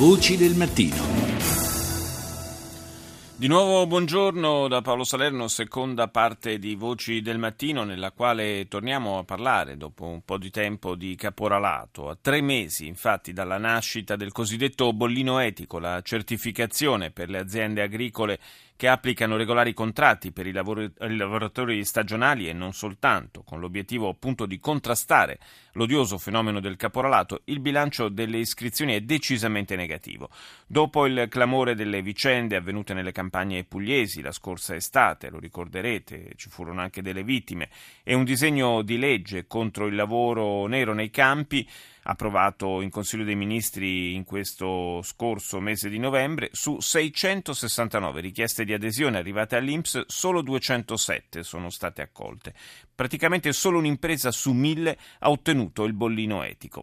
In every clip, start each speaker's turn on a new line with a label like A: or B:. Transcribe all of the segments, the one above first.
A: Voci del mattino.
B: Di nuovo buongiorno da Paolo Salerno, seconda parte di Voci del Mattino nella quale torniamo a parlare dopo un po' di tempo di caporalato. A tre mesi infatti dalla nascita del cosiddetto bollino etico, la certificazione per le aziende agricole che applicano regolari contratti per i, lavoratori stagionali e non soltanto, con l'obiettivo appunto di contrastare l'odioso fenomeno del caporalato, il bilancio delle iscrizioni è decisamente negativo. Dopo il clamore delle vicende avvenute nelle campagne pugliesi la scorsa estate, lo ricorderete, ci furono anche delle vittime, e un disegno di legge contro il lavoro nero nei campi, approvato in Consiglio dei Ministri in questo scorso mese di novembre, su 669 richieste di adesione arrivate all'Inps, solo 207 sono state accolte. Praticamente solo un'impresa su mille ha ottenuto il bollino etico.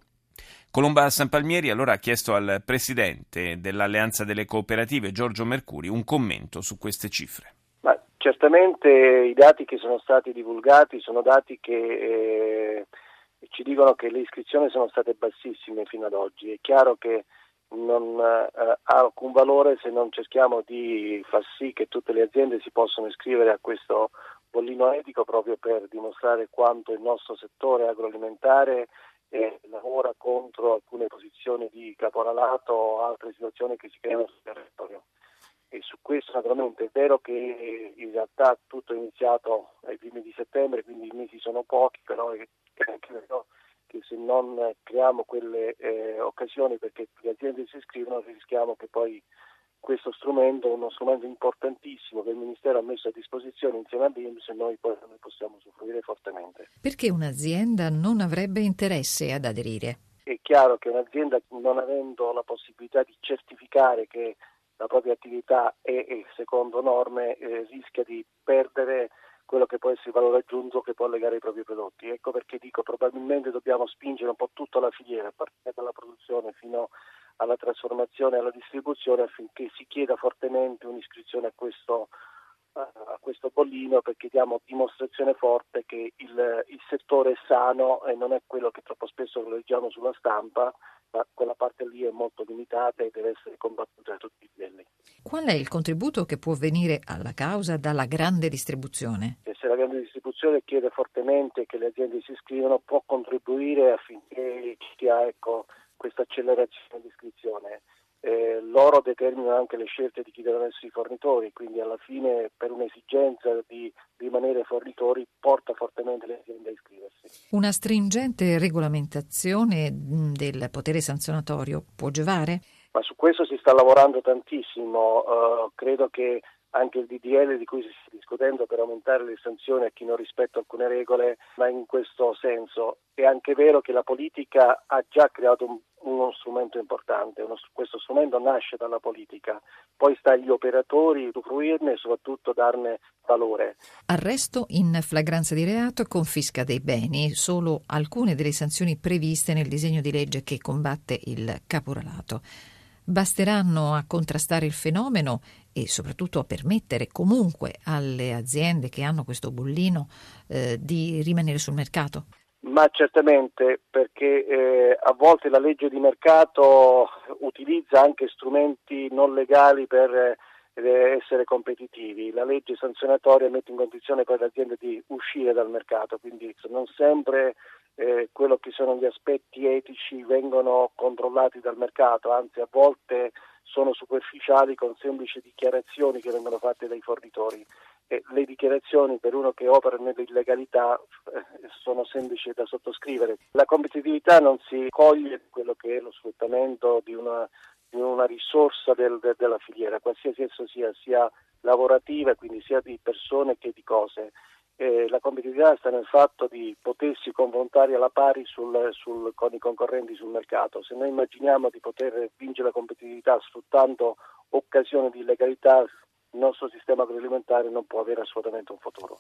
B: Colomba San Palmieri allora ha chiesto al presidente dell'Alleanza delle Cooperative, Giorgio Mercuri, un commento su queste cifre.
C: Ma certamente i dati che sono stati divulgati sono dati che eh, ci dicono che le iscrizioni sono state bassissime fino ad oggi. È chiaro che non eh, ha alcun valore se non cerchiamo di far sì che tutte le aziende si possano iscrivere a questo bollino etico proprio per dimostrare quanto il nostro settore agroalimentare eh, lavora contro alcune posizioni di caporalato o altre situazioni che si creano sul territorio. E su questo naturalmente è vero che in realtà tutto è iniziato ai primi di settembre, quindi i mesi sono pochi, però è anche vero che se non creiamo quelle eh, occasioni perché le aziende si iscrivono rischiamo che poi questo strumento, uno strumento importantissimo che il Ministero ha messo a disposizione insieme all'IMS e noi poi ne possiamo usufruire fortemente.
D: Perché un'azienda non avrebbe interesse ad aderire?
C: È chiaro che un'azienda non avendo la possibilità di certificare che la propria attività è, è secondo norme eh, rischia di perdere quello che può essere il valore aggiunto che può legare ai propri prodotti. Ecco perché dico probabilmente dobbiamo spingere un po' tutta la filiera, a partire dalla produzione fino alla trasformazione e alla distribuzione affinché si chieda fortemente un'iscrizione a questo, a questo bollino perché diamo dimostrazione forte che il, il settore è sano e non è quello che troppo spesso leggiamo sulla stampa, ma quella parte lì è molto limitata e deve essere combattuta a tutti i livelli.
D: Qual è il contributo che può venire alla causa dalla grande distribuzione?
C: E se la grande distribuzione chiede fortemente che le aziende si iscrivano, può contribuire affinché ci sia ecco, questa accelerazione di iscrizione. Eh, loro determinano anche le scelte di chi devono essere i fornitori, quindi alla fine per un'esigenza di rimanere fornitori porta fortemente le aziende a iscriversi.
D: Una stringente regolamentazione del potere sanzionatorio può giovare?
C: Ma su questo si sta lavorando tantissimo, uh, credo che anche il DDL di cui si sta discutendo per aumentare le sanzioni a chi non rispetta alcune regole va in questo senso. È anche vero che la politica ha già creato un, uno strumento importante, uno, questo strumento nasce dalla politica, poi sta agli operatori usufruirne e soprattutto darne valore.
D: Arresto in flagranza di reato e confisca dei beni, solo alcune delle sanzioni previste nel disegno di legge che combatte il caporalato basteranno a contrastare il fenomeno e soprattutto a permettere comunque alle aziende che hanno questo bollino eh, di rimanere sul mercato?
C: Ma certamente perché eh, a volte la legge di mercato utilizza anche strumenti non legali per eh, essere competitivi. La legge sanzionatoria mette in condizione poi le aziende di uscire dal mercato, quindi non sempre eh, quello che sono gli aspetti etici vengono controllati dal mercato, anzi a volte sono superficiali con semplici dichiarazioni che vengono fatte dai fornitori. E le dichiarazioni per uno che opera nell'illegalità eh, sono semplici da sottoscrivere. La competitività non si coglie quello che è lo sfruttamento di una, di una risorsa del, de, della filiera, qualsiasi esso sia, sia lavorativa, quindi sia di persone che di cose eh, la competitività sta nel fatto di potersi confrontare alla pari sul, sul, con i concorrenti sul mercato. Se noi immaginiamo di poter vincere la competitività sfruttando occasioni di illegalità, il nostro sistema agroalimentare non può avere assolutamente un futuro.